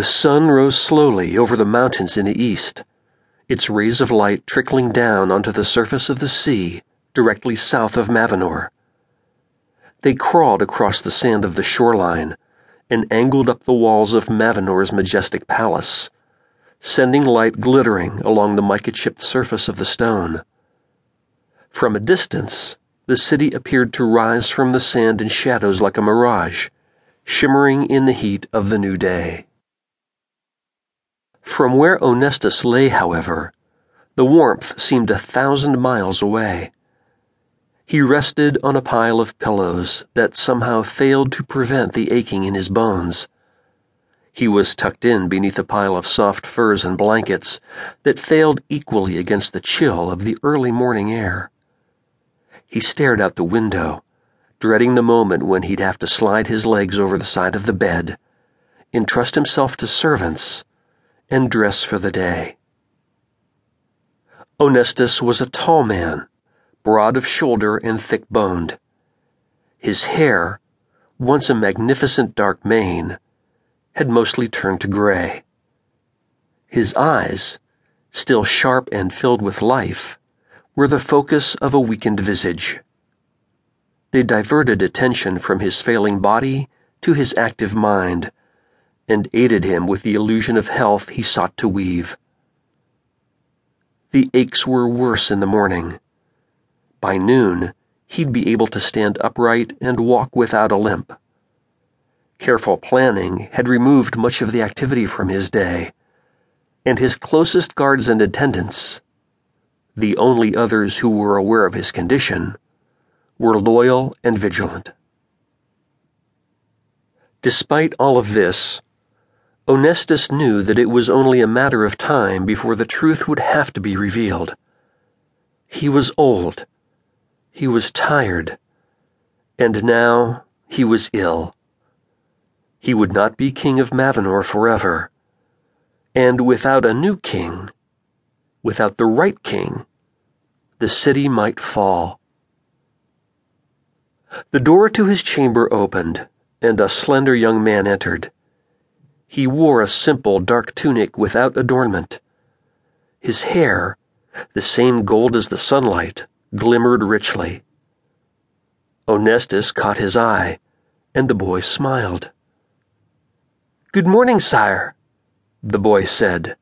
The sun rose slowly over the mountains in the east, its rays of light trickling down onto the surface of the sea directly south of Mavinor. They crawled across the sand of the shoreline and angled up the walls of Mavinor's majestic palace, sending light glittering along the mica chipped surface of the stone. From a distance, the city appeared to rise from the sand and shadows like a mirage, shimmering in the heat of the new day. From where Onestus lay, however, the warmth seemed a thousand miles away. He rested on a pile of pillows that somehow failed to prevent the aching in his bones. He was tucked in beneath a pile of soft furs and blankets that failed equally against the chill of the early morning air. He stared out the window, dreading the moment when he'd have to slide his legs over the side of the bed, entrust himself to servants, and dress for the day. Onestus was a tall man broad of shoulder and thick boned. His hair, once a magnificent dark mane, had mostly turned to gray. His eyes, still sharp and filled with life, were the focus of a weakened visage. They diverted attention from his failing body to his active mind and aided him with the illusion of health he sought to weave. The aches were worse in the morning by noon, he'd be able to stand upright and walk without a limp. Careful planning had removed much of the activity from his day, and his closest guards and attendants, the only others who were aware of his condition, were loyal and vigilant. Despite all of this, Onestus knew that it was only a matter of time before the truth would have to be revealed. He was old he was tired, and now he was ill. He would not be king of Mavinor forever, and without a new king, without the right king, the city might fall. The door to his chamber opened, and a slender young man entered. He wore a simple dark tunic without adornment. His hair, the same gold as the sunlight, glimmered richly. Onestus caught his eye, and the boy smiled. Good morning, sire, the boy said.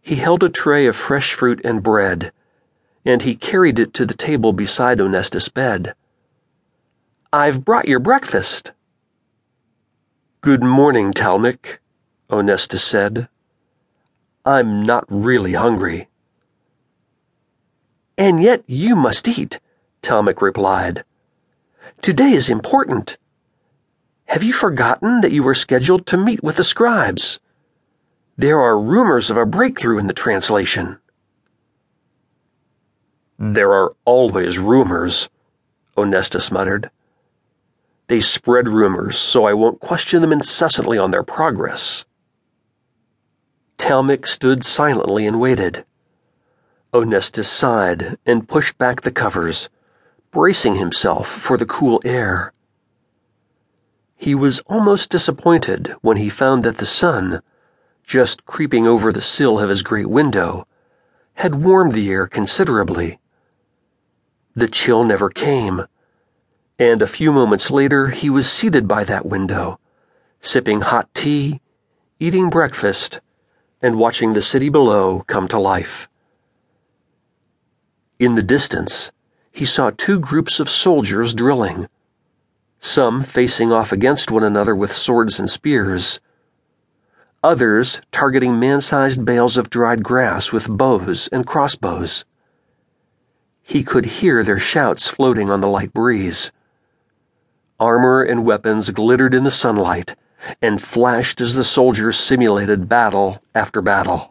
He held a tray of fresh fruit and bread, and he carried it to the table beside Onestus' bed. I've brought your breakfast. Good morning, Talmic, Onestus said. I'm not really hungry. And yet you must eat, Talmic replied. Today is important. Have you forgotten that you were scheduled to meet with the scribes? There are rumors of a breakthrough in the translation. There are always rumors, Onestus muttered. They spread rumors so I won't question them incessantly on their progress. Talmic stood silently and waited. Onestus sighed and pushed back the covers, bracing himself for the cool air. He was almost disappointed when he found that the sun, just creeping over the sill of his great window, had warmed the air considerably. The chill never came, and a few moments later he was seated by that window, sipping hot tea, eating breakfast, and watching the city below come to life. In the distance, he saw two groups of soldiers drilling, some facing off against one another with swords and spears, others targeting man sized bales of dried grass with bows and crossbows. He could hear their shouts floating on the light breeze. Armor and weapons glittered in the sunlight and flashed as the soldiers simulated battle after battle.